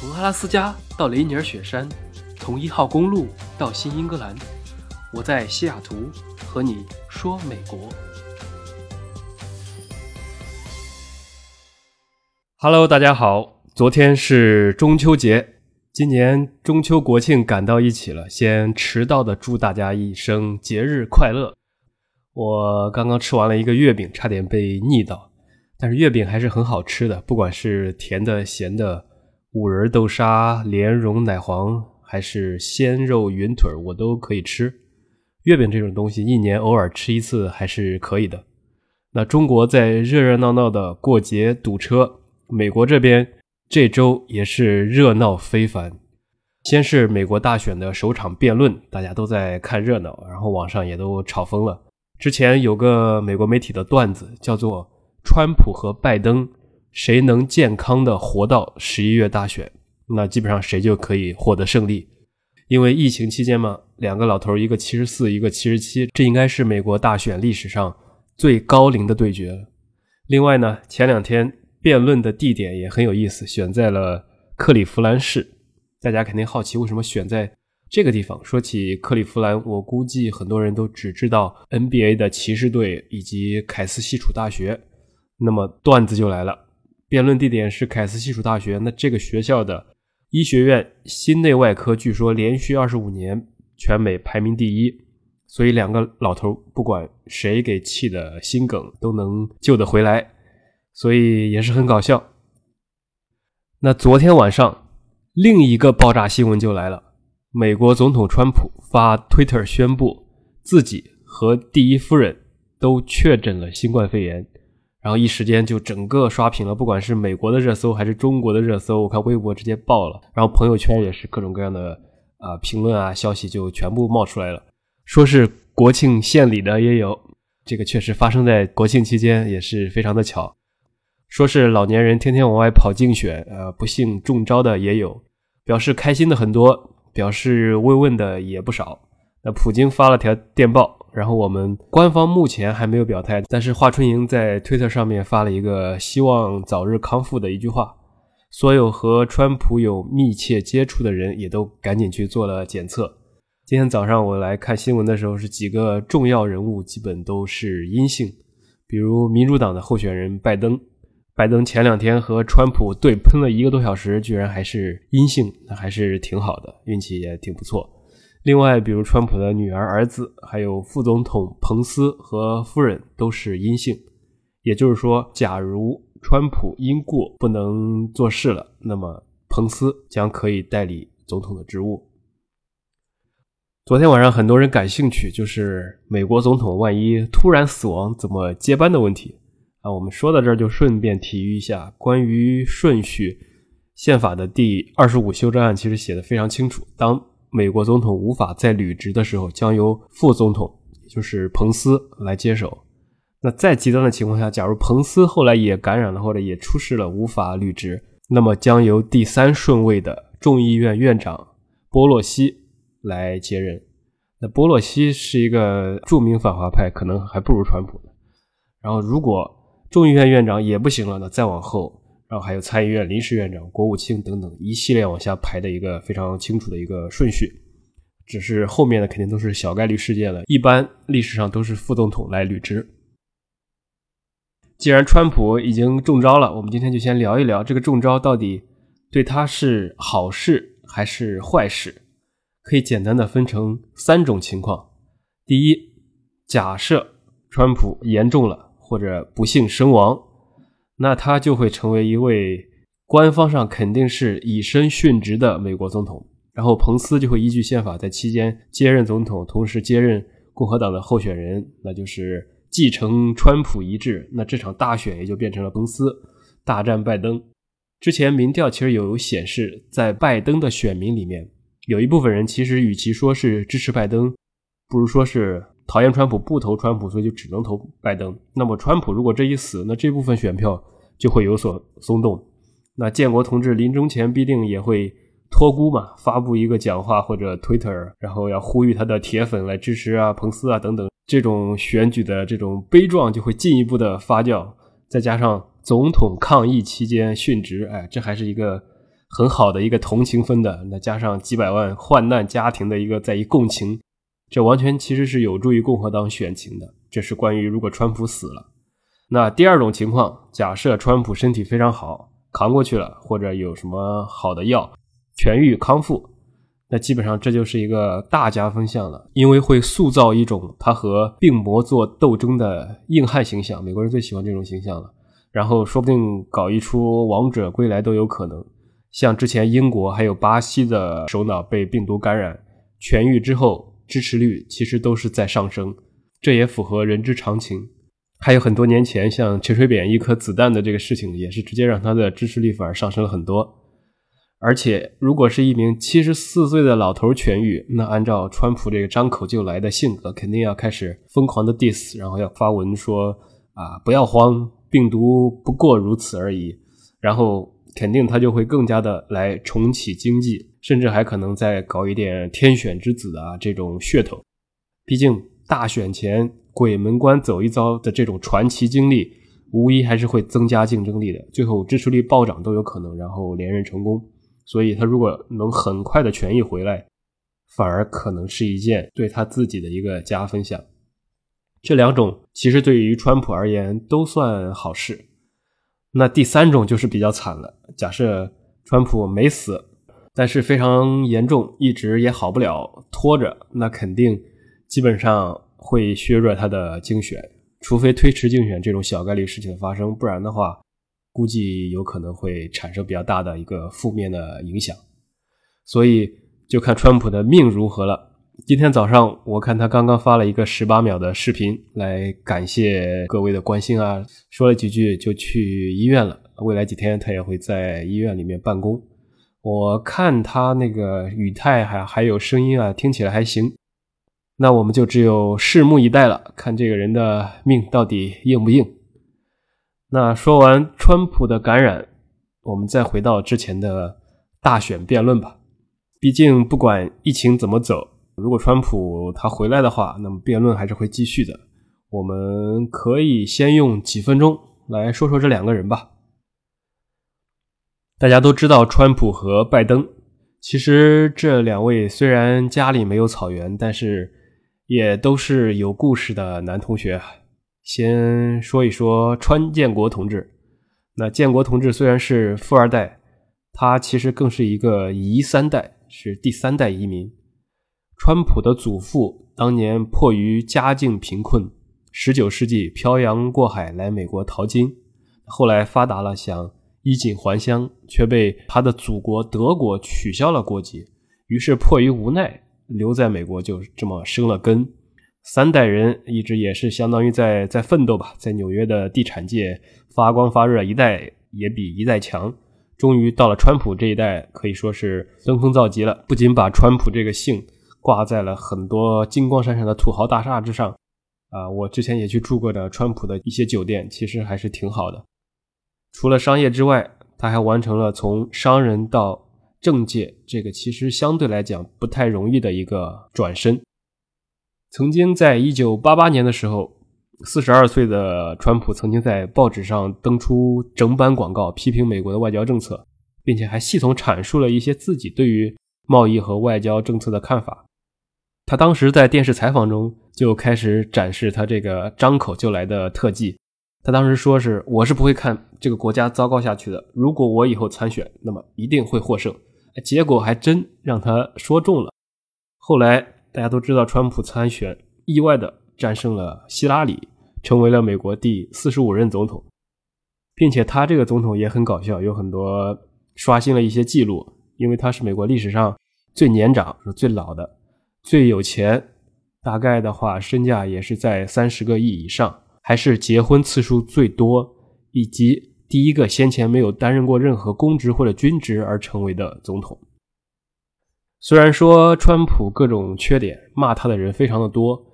从阿拉斯加到雷尼尔雪山，从一号公路到新英格兰，我在西雅图和你说美国。Hello，大家好，昨天是中秋节，今年中秋国庆赶到一起了，先迟到的祝大家一声节日快乐。我刚刚吃完了一个月饼，差点被腻到，但是月饼还是很好吃的，不管是甜的、咸的。五仁豆沙、莲蓉奶黄，还是鲜肉云腿，我都可以吃。月饼这种东西，一年偶尔吃一次还是可以的。那中国在热热闹闹的过节堵车，美国这边这周也是热闹非凡。先是美国大选的首场辩论，大家都在看热闹，然后网上也都吵疯了。之前有个美国媒体的段子，叫做“川普和拜登”。谁能健康的活到十一月大选，那基本上谁就可以获得胜利。因为疫情期间嘛，两个老头一个七十四，一个七十七，这应该是美国大选历史上最高龄的对决了。另外呢，前两天辩论的地点也很有意思，选在了克利夫兰市。大家肯定好奇为什么选在这个地方。说起克利夫兰，我估计很多人都只知道 NBA 的骑士队以及凯斯西楚大学。那么段子就来了。辩论地点是凯斯西楚大学，那这个学校的医学院心内外科据说连续二十五年全美排名第一，所以两个老头不管谁给气的心梗都能救得回来，所以也是很搞笑。那昨天晚上另一个爆炸新闻就来了，美国总统川普发 Twitter 宣布自己和第一夫人都确诊了新冠肺炎。然后一时间就整个刷屏了，不管是美国的热搜还是中国的热搜，我看微博直接爆了，然后朋友圈也是各种各样的啊评论啊消息就全部冒出来了，说是国庆献礼的也有，这个确实发生在国庆期间也是非常的巧，说是老年人天天往外跑竞选，呃不幸中招的也有，表示开心的很多，表示慰问的也不少。那普京发了条电报。然后我们官方目前还没有表态，但是华春莹在推特上面发了一个希望早日康复的一句话。所有和川普有密切接触的人也都赶紧去做了检测。今天早上我来看新闻的时候，是几个重要人物基本都是阴性，比如民主党的候选人拜登，拜登前两天和川普对喷了一个多小时，居然还是阴性，那还是挺好的，运气也挺不错。另外，比如川普的女儿、儿子，还有副总统彭斯和夫人都是阴性。也就是说，假如川普因故不能做事了，那么彭斯将可以代理总统的职务。昨天晚上，很多人感兴趣，就是美国总统万一突然死亡，怎么接班的问题啊。我们说到这儿，就顺便提一下关于顺序。宪法的第二十五修正案其实写的非常清楚，当美国总统无法再履职的时候，将由副总统，也就是彭斯来接手。那再极端的情况下，假如彭斯后来也感染了或者也出事了，无法履职，那么将由第三顺位的众议院院长波洛西来接任。那波洛西是一个著名反华派，可能还不如川普呢然后，如果众议院院长也不行了，那再往后。然后还有参议院临时院长、国务卿等等一系列往下排的一个非常清楚的一个顺序，只是后面的肯定都是小概率事件了。一般历史上都是副总统来履职。既然川普已经中招了，我们今天就先聊一聊这个中招到底对他是好事还是坏事？可以简单的分成三种情况。第一，假设川普严重了或者不幸身亡。那他就会成为一位官方上肯定是以身殉职的美国总统，然后彭斯就会依据宪法在期间接任总统，同时接任共和党的候选人，那就是继承川普遗志。那这场大选也就变成了彭斯大战拜登。之前民调其实有显示，在拜登的选民里面，有一部分人其实与其说是支持拜登，不如说是。讨厌川普不投川普，所以就只能投拜登。那么川普如果这一死，那这部分选票就会有所松动。那建国同志临终前必定也会托孤嘛，发布一个讲话或者 Twitter，然后要呼吁他的铁粉来支持啊，彭斯啊等等。这种选举的这种悲壮就会进一步的发酵。再加上总统抗议期间殉职，哎，这还是一个很好的一个同情分的，那加上几百万患难家庭的一个在一共情，这完全其实是有助于共和党选情的。这是关于如果川普死了，那第二种情况，假设川普身体非常好，扛过去了，或者有什么好的药痊愈康复，那基本上这就是一个大加分项了，因为会塑造一种他和病魔做斗争的硬汉形象，美国人最喜欢这种形象了。然后说不定搞一出王者归来都有可能。像之前英国还有巴西的首脑被病毒感染痊愈之后，支持率其实都是在上升，这也符合人之常情。还有很多年前，像陈水扁一颗子弹的这个事情，也是直接让他的支持率反而上升了很多。而且，如果是一名七十四岁的老头痊愈，那按照川普这个张口就来的性格，肯定要开始疯狂的 diss，然后要发文说啊，不要慌，病毒不过如此而已，然后。肯定他就会更加的来重启经济，甚至还可能再搞一点天选之子啊这种噱头。毕竟大选前鬼门关走一遭的这种传奇经历，无疑还是会增加竞争力的，最后支持率暴涨都有可能，然后连任成功。所以他如果能很快的痊愈回来，反而可能是一件对他自己的一个加分项。这两种其实对于川普而言都算好事。那第三种就是比较惨了。假设川普没死，但是非常严重，一直也好不了，拖着，那肯定基本上会削弱他的竞选，除非推迟竞选这种小概率事情的发生，不然的话，估计有可能会产生比较大的一个负面的影响。所以就看川普的命如何了。今天早上我看他刚刚发了一个十八秒的视频来感谢各位的关心啊，说了几句就去医院了。未来几天他也会在医院里面办公。我看他那个语态还还有声音啊，听起来还行。那我们就只有拭目以待了，看这个人的命到底硬不硬。那说完川普的感染，我们再回到之前的大选辩论吧。毕竟不管疫情怎么走。如果川普他回来的话，那么辩论还是会继续的。我们可以先用几分钟来说说这两个人吧。大家都知道川普和拜登，其实这两位虽然家里没有草原，但是也都是有故事的男同学。先说一说川建国同志。那建国同志虽然是富二代，他其实更是一个移三代，是第三代移民。川普的祖父当年迫于家境贫困，十九世纪漂洋过海来美国淘金，后来发达了，想衣锦还乡，却被他的祖国德国取消了国籍，于是迫于无奈留在美国，就这么生了根。三代人一直也是相当于在在奋斗吧，在纽约的地产界发光发热，一代也比一代强。终于到了川普这一代，可以说是登峰造极了，不仅把川普这个姓。挂在了很多金光闪闪的土豪大厦之上，啊，我之前也去住过的川普的一些酒店，其实还是挺好的。除了商业之外，他还完成了从商人到政界这个其实相对来讲不太容易的一个转身。曾经在一九八八年的时候，四十二岁的川普曾经在报纸上登出整版广告，批评美国的外交政策，并且还系统阐述了一些自己对于贸易和外交政策的看法。他当时在电视采访中就开始展示他这个张口就来的特技。他当时说是：“我是不会看这个国家糟糕下去的。如果我以后参选，那么一定会获胜。”结果还真让他说中了。后来大家都知道，川普参选意外的战胜了希拉里，成为了美国第四十五任总统，并且他这个总统也很搞笑，有很多刷新了一些记录，因为他是美国历史上最年长、最老的。最有钱，大概的话，身价也是在三十个亿以上，还是结婚次数最多，以及第一个先前没有担任过任何公职或者军职而成为的总统。虽然说川普各种缺点，骂他的人非常的多，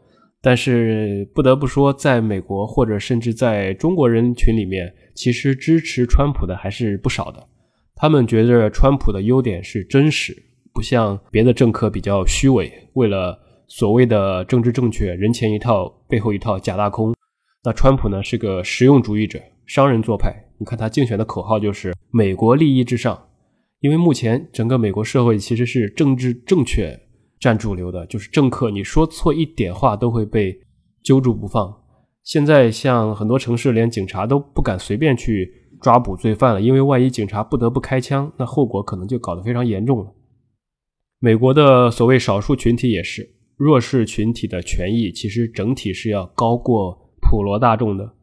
但是不得不说，在美国或者甚至在中国人群里面，其实支持川普的还是不少的。他们觉得川普的优点是真实。不像别的政客比较虚伪，为了所谓的政治正确，人前一套背后一套假大空。那川普呢是个实用主义者，商人做派。你看他竞选的口号就是“美国利益至上”，因为目前整个美国社会其实是政治正确占主流的，就是政客你说错一点话都会被揪住不放。现在像很多城市，连警察都不敢随便去抓捕罪犯了，因为万一警察不得不开枪，那后果可能就搞得非常严重了。美国的所谓少数群体也是弱势群体的权益，其实整体是要高过普罗大众的。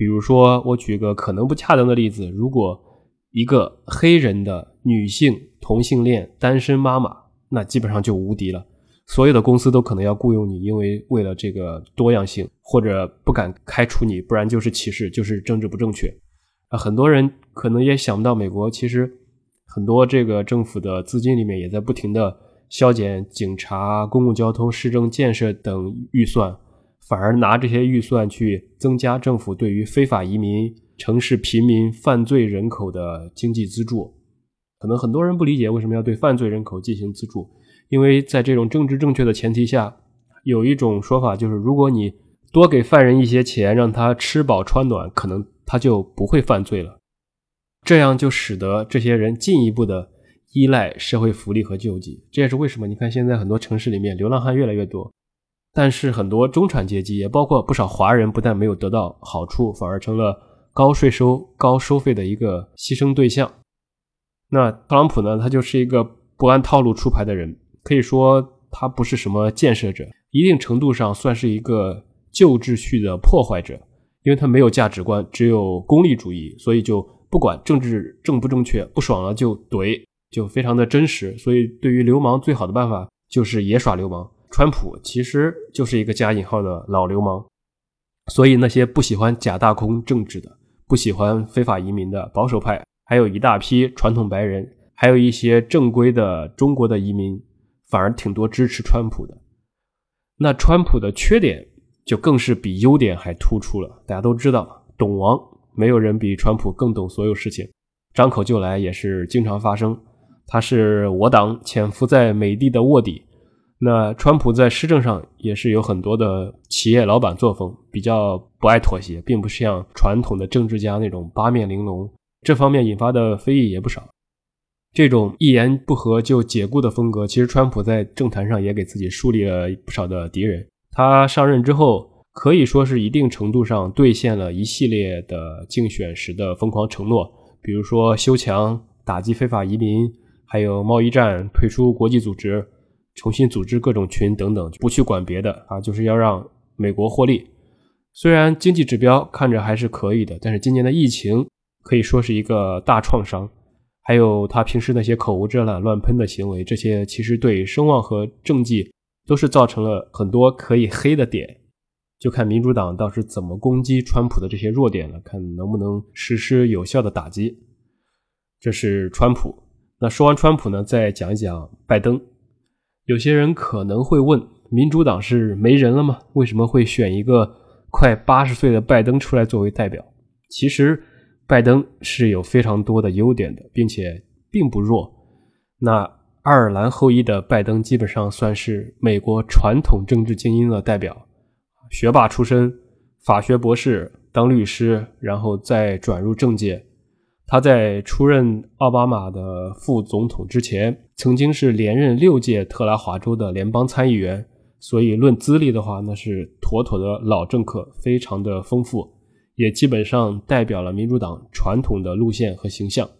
比如说，我举个可能不恰当的例子，如果一个黑人的女性同性恋单身妈妈，那基本上就无敌了。所有的公司都可能要雇佣你，因为为了这个多样性，或者不敢开除你，不然就是歧视，就是政治不正确。啊，很多人可能也想不到，美国其实很多这个政府的资金里面也在不停的削减警察、公共交通、市政建设等预算，反而拿这些预算去增加政府对于非法移民、城市贫民、犯罪人口的经济资助。可能很多人不理解为什么要对犯罪人口进行资助。因为在这种政治正确的前提下，有一种说法就是，如果你多给犯人一些钱，让他吃饱穿暖，可能他就不会犯罪了。这样就使得这些人进一步的依赖社会福利和救济。这也是为什么你看现在很多城市里面流浪汉越来越多，但是很多中产阶级，也包括不少华人，不但没有得到好处，反而成了高税收、高收费的一个牺牲对象。那特朗普呢？他就是一个不按套路出牌的人。可以说他不是什么建设者，一定程度上算是一个旧秩序的破坏者，因为他没有价值观，只有功利主义，所以就不管政治正不正确，不爽了就怼，就非常的真实。所以对于流氓最好的办法就是也耍流氓。川普其实就是一个加引号的老流氓，所以那些不喜欢假大空政治的，不喜欢非法移民的保守派，还有一大批传统白人，还有一些正规的中国的移民。反而挺多支持川普的，那川普的缺点就更是比优点还突出了。大家都知道，懂王，没有人比川普更懂所有事情，张口就来也是经常发生。他是我党潜伏在美帝的卧底。那川普在施政上也是有很多的企业老板作风，比较不爱妥协，并不像传统的政治家那种八面玲珑。这方面引发的非议也不少。这种一言不合就解雇的风格，其实川普在政坛上也给自己树立了不少的敌人。他上任之后，可以说是一定程度上兑现了一系列的竞选时的疯狂承诺，比如说修墙、打击非法移民，还有贸易战、退出国际组织、重新组织各种群等等，不去管别的啊，就是要让美国获利。虽然经济指标看着还是可以的，但是今年的疫情可以说是一个大创伤。还有他平时那些口无遮拦、乱喷的行为，这些其实对声望和政绩都是造成了很多可以黑的点。就看民主党倒是怎么攻击川普的这些弱点了，看能不能实施有效的打击。这是川普。那说完川普呢，再讲一讲拜登。有些人可能会问：民主党是没人了吗？为什么会选一个快八十岁的拜登出来作为代表？其实。拜登是有非常多的优点的，并且并不弱。那爱尔兰后裔的拜登基本上算是美国传统政治精英的代表，学霸出身，法学博士，当律师，然后再转入政界。他在出任奥巴马的副总统之前，曾经是连任六届特拉华州的联邦参议员，所以论资历的话，那是妥妥的老政客，非常的丰富。也基本上代表了民主党传统的路线和形象。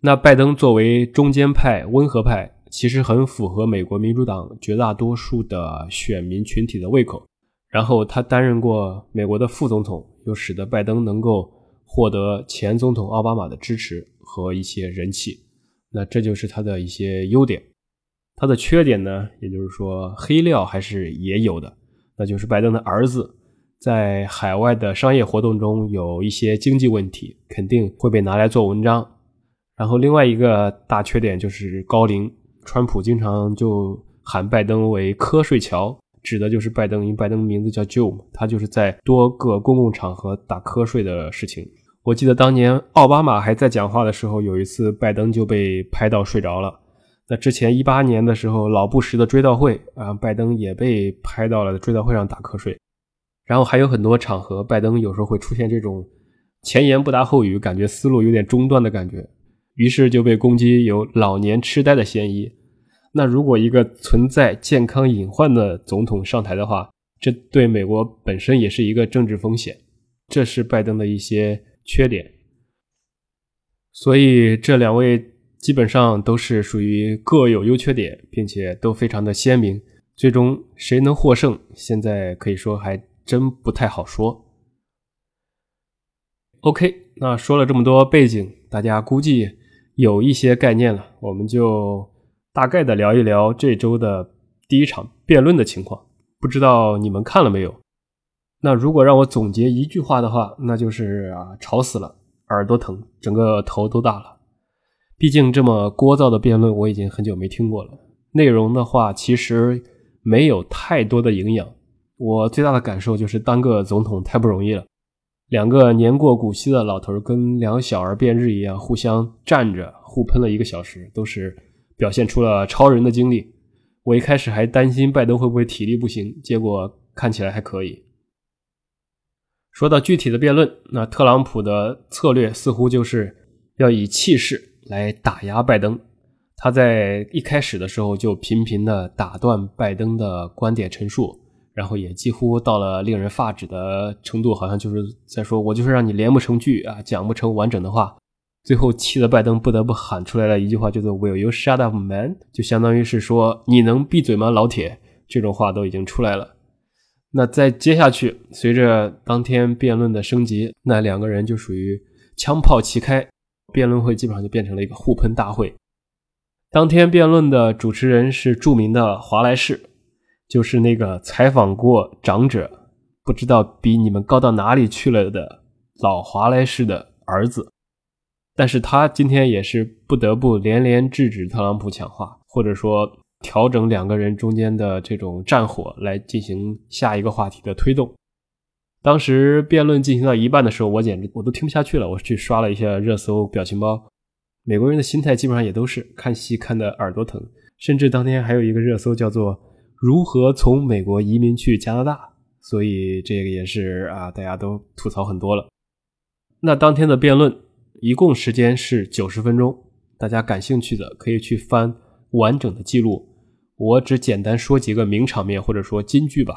那拜登作为中间派、温和派，其实很符合美国民主党绝大多数的选民群体的胃口。然后他担任过美国的副总统，又使得拜登能够获得前总统奥巴马的支持和一些人气。那这就是他的一些优点。他的缺点呢，也就是说黑料还是也有的，那就是拜登的儿子。在海外的商业活动中有一些经济问题，肯定会被拿来做文章。然后另外一个大缺点就是高龄，川普经常就喊拜登为“瞌睡桥”，指的就是拜登，因为拜登名字叫 Joe，他就是在多个公共场合打瞌睡的事情。我记得当年奥巴马还在讲话的时候，有一次拜登就被拍到睡着了。那之前一八年的时候，老布什的追悼会啊，拜登也被拍到了追悼会上打瞌睡。然后还有很多场合，拜登有时候会出现这种前言不搭后语，感觉思路有点中断的感觉，于是就被攻击有老年痴呆的嫌疑。那如果一个存在健康隐患的总统上台的话，这对美国本身也是一个政治风险。这是拜登的一些缺点。所以这两位基本上都是属于各有优缺点，并且都非常的鲜明。最终谁能获胜，现在可以说还真不太好说。OK，那说了这么多背景，大家估计有一些概念了，我们就。大概的聊一聊这周的第一场辩论的情况，不知道你们看了没有？那如果让我总结一句话的话，那就是啊，吵死了，耳朵疼，整个头都大了。毕竟这么聒噪的辩论，我已经很久没听过了。内容的话，其实没有太多的营养。我最大的感受就是当个总统太不容易了，两个年过古稀的老头跟两小儿辩日一样，互相站着互喷了一个小时，都是。表现出了超人的精力，我一开始还担心拜登会不会体力不行，结果看起来还可以。说到具体的辩论，那特朗普的策略似乎就是要以气势来打压拜登。他在一开始的时候就频频的打断拜登的观点陈述，然后也几乎到了令人发指的程度，好像就是在说我就是让你连不成句啊，讲不成完整的话。最后气得拜登不得不喊出来了一句话，叫做 “Will you shut up, man？” 就相当于是说你能闭嘴吗，老铁？这种话都已经出来了。那再接下去，随着当天辩论的升级，那两个人就属于枪炮齐开，辩论会基本上就变成了一个互喷大会。当天辩论的主持人是著名的华莱士，就是那个采访过长者，不知道比你们高到哪里去了的老华莱士的儿子。但是他今天也是不得不连连制止特朗普抢话，或者说调整两个人中间的这种战火，来进行下一个话题的推动。当时辩论进行到一半的时候，我简直我都听不下去了，我去刷了一下热搜表情包。美国人的心态基本上也都是看戏看的耳朵疼，甚至当天还有一个热搜叫做“如何从美国移民去加拿大”，所以这个也是啊，大家都吐槽很多了。那当天的辩论。一共时间是九十分钟，大家感兴趣的可以去翻完整的记录。我只简单说几个名场面或者说金句吧，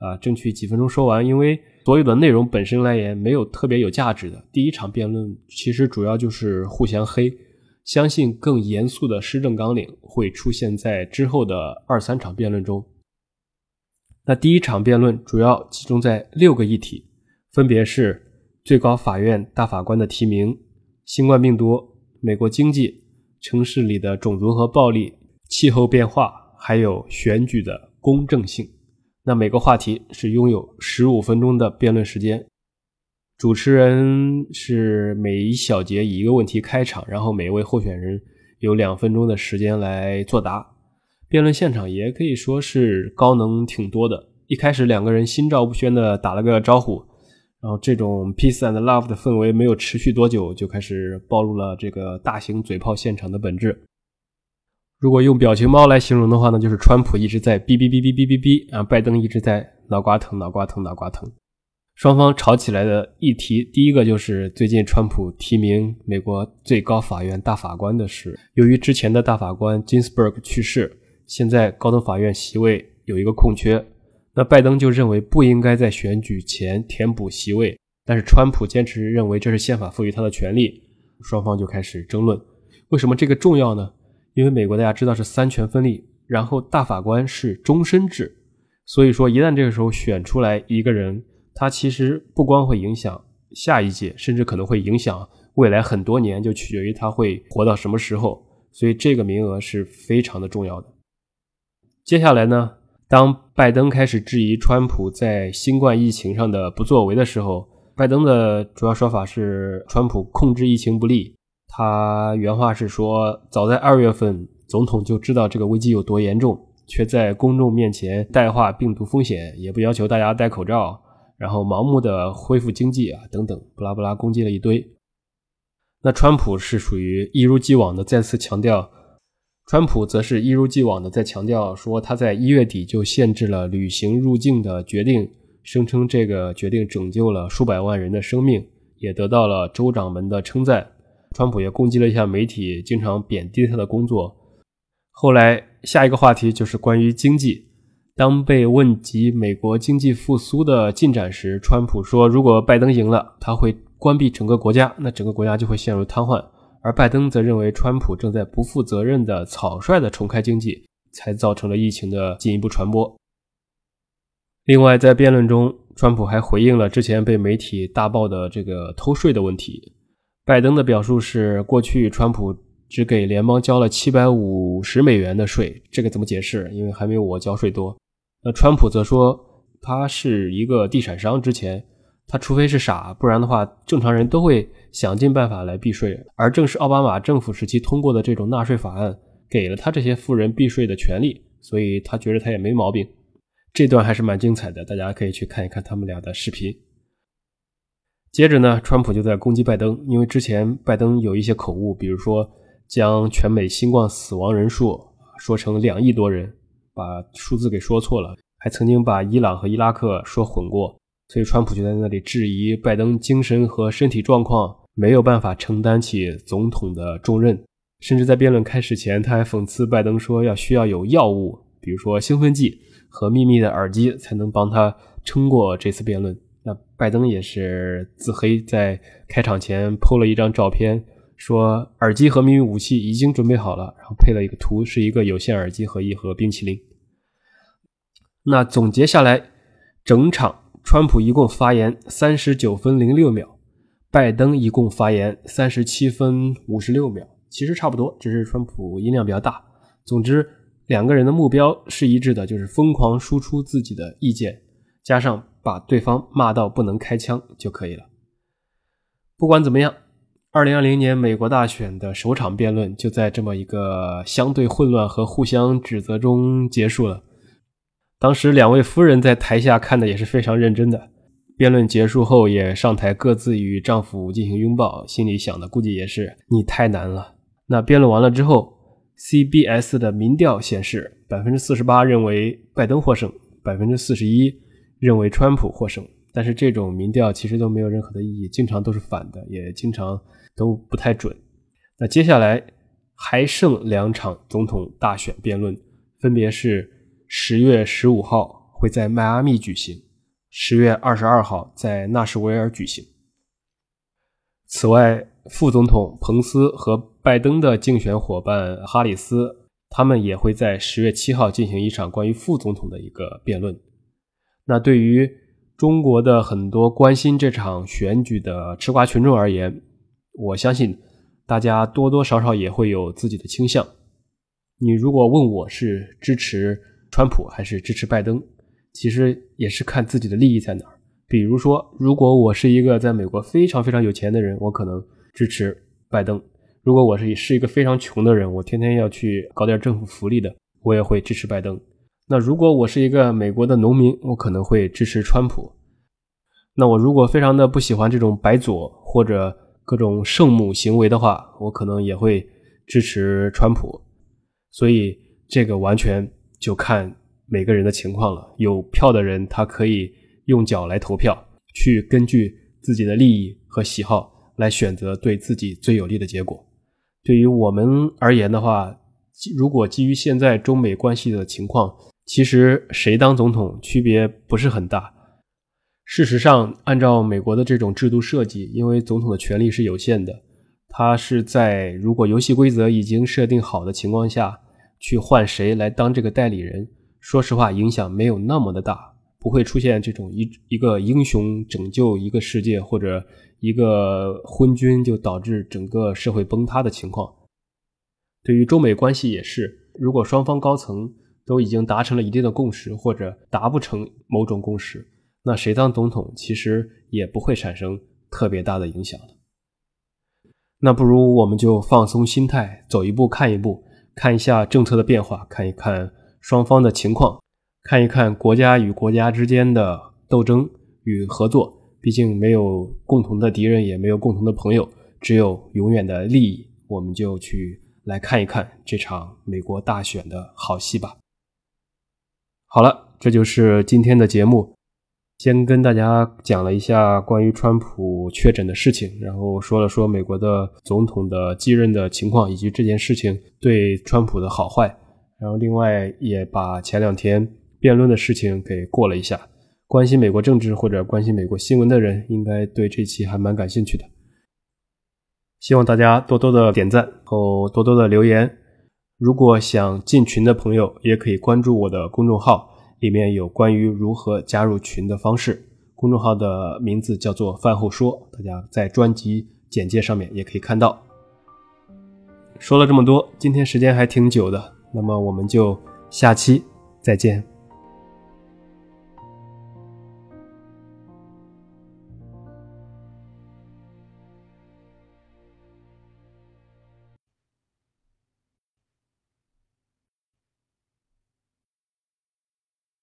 啊，争取几分钟说完。因为所有的内容本身来言没有特别有价值的。第一场辩论其实主要就是互相黑，相信更严肃的施政纲领会出现在之后的二三场辩论中。那第一场辩论主要集中在六个议题，分别是最高法院大法官的提名。新冠病毒、美国经济、城市里的种族和暴力、气候变化，还有选举的公正性。那每个话题是拥有十五分钟的辩论时间。主持人是每一小节以一个问题开场，然后每一位候选人有两分钟的时间来作答。辩论现场也可以说是高能挺多的。一开始两个人心照不宣的打了个招呼。然后这种 peace and love 的氛围没有持续多久，就开始暴露了这个大型嘴炮现场的本质。如果用表情包来形容的话呢，就是川普一直在哔哔哔哔哔哔哔，啊拜登一直在脑瓜疼脑瓜疼脑瓜疼。双方吵起来的议题，第一个就是最近川普提名美国最高法院大法官的事。由于之前的大法官 Ginsburg 去世，现在高等法院席位有一个空缺。那拜登就认为不应该在选举前填补席位，但是川普坚持认为这是宪法赋予他的权利，双方就开始争论。为什么这个重要呢？因为美国大家知道是三权分立，然后大法官是终身制，所以说一旦这个时候选出来一个人，他其实不光会影响下一届，甚至可能会影响未来很多年，就取决于他会活到什么时候。所以这个名额是非常的重要的。接下来呢？当拜登开始质疑川普在新冠疫情上的不作为的时候，拜登的主要说法是川普控制疫情不力。他原话是说：“早在二月份，总统就知道这个危机有多严重，却在公众面前淡化病毒风险，也不要求大家戴口罩，然后盲目的恢复经济啊等等，不拉不拉攻击了一堆。”那川普是属于一如既往的再次强调。川普则是一如既往的在强调说，他在一月底就限制了旅行入境的决定，声称这个决定拯救了数百万人的生命，也得到了州长们的称赞。川普也攻击了一下媒体，经常贬低他的工作。后来下一个话题就是关于经济。当被问及美国经济复苏的进展时，川普说：“如果拜登赢了，他会关闭整个国家，那整个国家就会陷入瘫痪。”而拜登则认为，川普正在不负责任的草率的重开经济，才造成了疫情的进一步传播。另外，在辩论中，川普还回应了之前被媒体大爆的这个偷税的问题。拜登的表述是：过去川普只给联邦交了七百五十美元的税，这个怎么解释？因为还没有我交税多。那川普则说，他是一个地产商，之前他除非是傻，不然的话，正常人都会想尽办法来避税。而正是奥巴马政府时期通过的这种纳税法案，给了他这些富人避税的权利，所以他觉得他也没毛病。这段还是蛮精彩的，大家可以去看一看他们俩的视频。接着呢，川普就在攻击拜登，因为之前拜登有一些口误，比如说将全美新冠死亡人数说成两亿多人。把数字给说错了，还曾经把伊朗和伊拉克说混过，所以川普就在那里质疑拜登精神和身体状况没有办法承担起总统的重任，甚至在辩论开始前，他还讽刺拜登说要需要有药物，比如说兴奋剂和秘密的耳机才能帮他撑过这次辩论。拜登也是自黑，在开场前 PO 了一张照片。说耳机和秘密武器已经准备好了，然后配了一个图，是一个有线耳机和一盒冰淇淋。那总结下来，整场川普一共发言三十九分零六秒，拜登一共发言三十七分五十六秒，其实差不多，只是川普音量比较大。总之，两个人的目标是一致的，就是疯狂输出自己的意见，加上把对方骂到不能开枪就可以了。不管怎么样。二零二零年美国大选的首场辩论就在这么一个相对混乱和互相指责中结束了。当时两位夫人在台下看的也是非常认真的。辩论结束后也上台各自与丈夫进行拥抱，心里想的估计也是你太难了。那辩论完了之后，CBS 的民调显示，百分之四十八认为拜登获胜，百分之四十一认为川普获胜。但是这种民调其实都没有任何的意义，经常都是反的，也经常都不太准。那接下来还剩两场总统大选辩论，分别是十月十五号会在迈阿密举行，十月二十二号在纳什维尔举行。此外，副总统彭斯和拜登的竞选伙伴哈里斯，他们也会在十月七号进行一场关于副总统的一个辩论。那对于中国的很多关心这场选举的吃瓜群众而言，我相信大家多多少少也会有自己的倾向。你如果问我是支持川普还是支持拜登，其实也是看自己的利益在哪儿。比如说，如果我是一个在美国非常非常有钱的人，我可能支持拜登；如果我是是一个非常穷的人，我天天要去搞点政府福利的，我也会支持拜登。那如果我是一个美国的农民，我可能会支持川普。那我如果非常的不喜欢这种白左或者各种圣母行为的话，我可能也会支持川普。所以这个完全就看每个人的情况了。有票的人他可以用脚来投票，去根据自己的利益和喜好来选择对自己最有利的结果。对于我们而言的话，如果基于现在中美关系的情况，其实谁当总统区别不是很大。事实上，按照美国的这种制度设计，因为总统的权力是有限的，他是在如果游戏规则已经设定好的情况下去换谁来当这个代理人，说实话影响没有那么的大，不会出现这种一一个英雄拯救一个世界或者一个昏君就导致整个社会崩塌的情况。对于中美关系也是，如果双方高层。都已经达成了一定的共识，或者达不成某种共识，那谁当总统其实也不会产生特别大的影响了。那不如我们就放松心态，走一步看一步，看一下政策的变化，看一看双方的情况，看一看国家与国家之间的斗争与合作。毕竟没有共同的敌人，也没有共同的朋友，只有永远的利益。我们就去来看一看这场美国大选的好戏吧。好了，这就是今天的节目。先跟大家讲了一下关于川普确诊的事情，然后说了说美国的总统的继任的情况，以及这件事情对川普的好坏。然后另外也把前两天辩论的事情给过了一下。关心美国政治或者关心美国新闻的人，应该对这期还蛮感兴趣的。希望大家多多的点赞然后多多的留言。如果想进群的朋友，也可以关注我的公众号。里面有关于如何加入群的方式，公众号的名字叫做“饭后说”，大家在专辑简介上面也可以看到。说了这么多，今天时间还挺久的，那么我们就下期再见。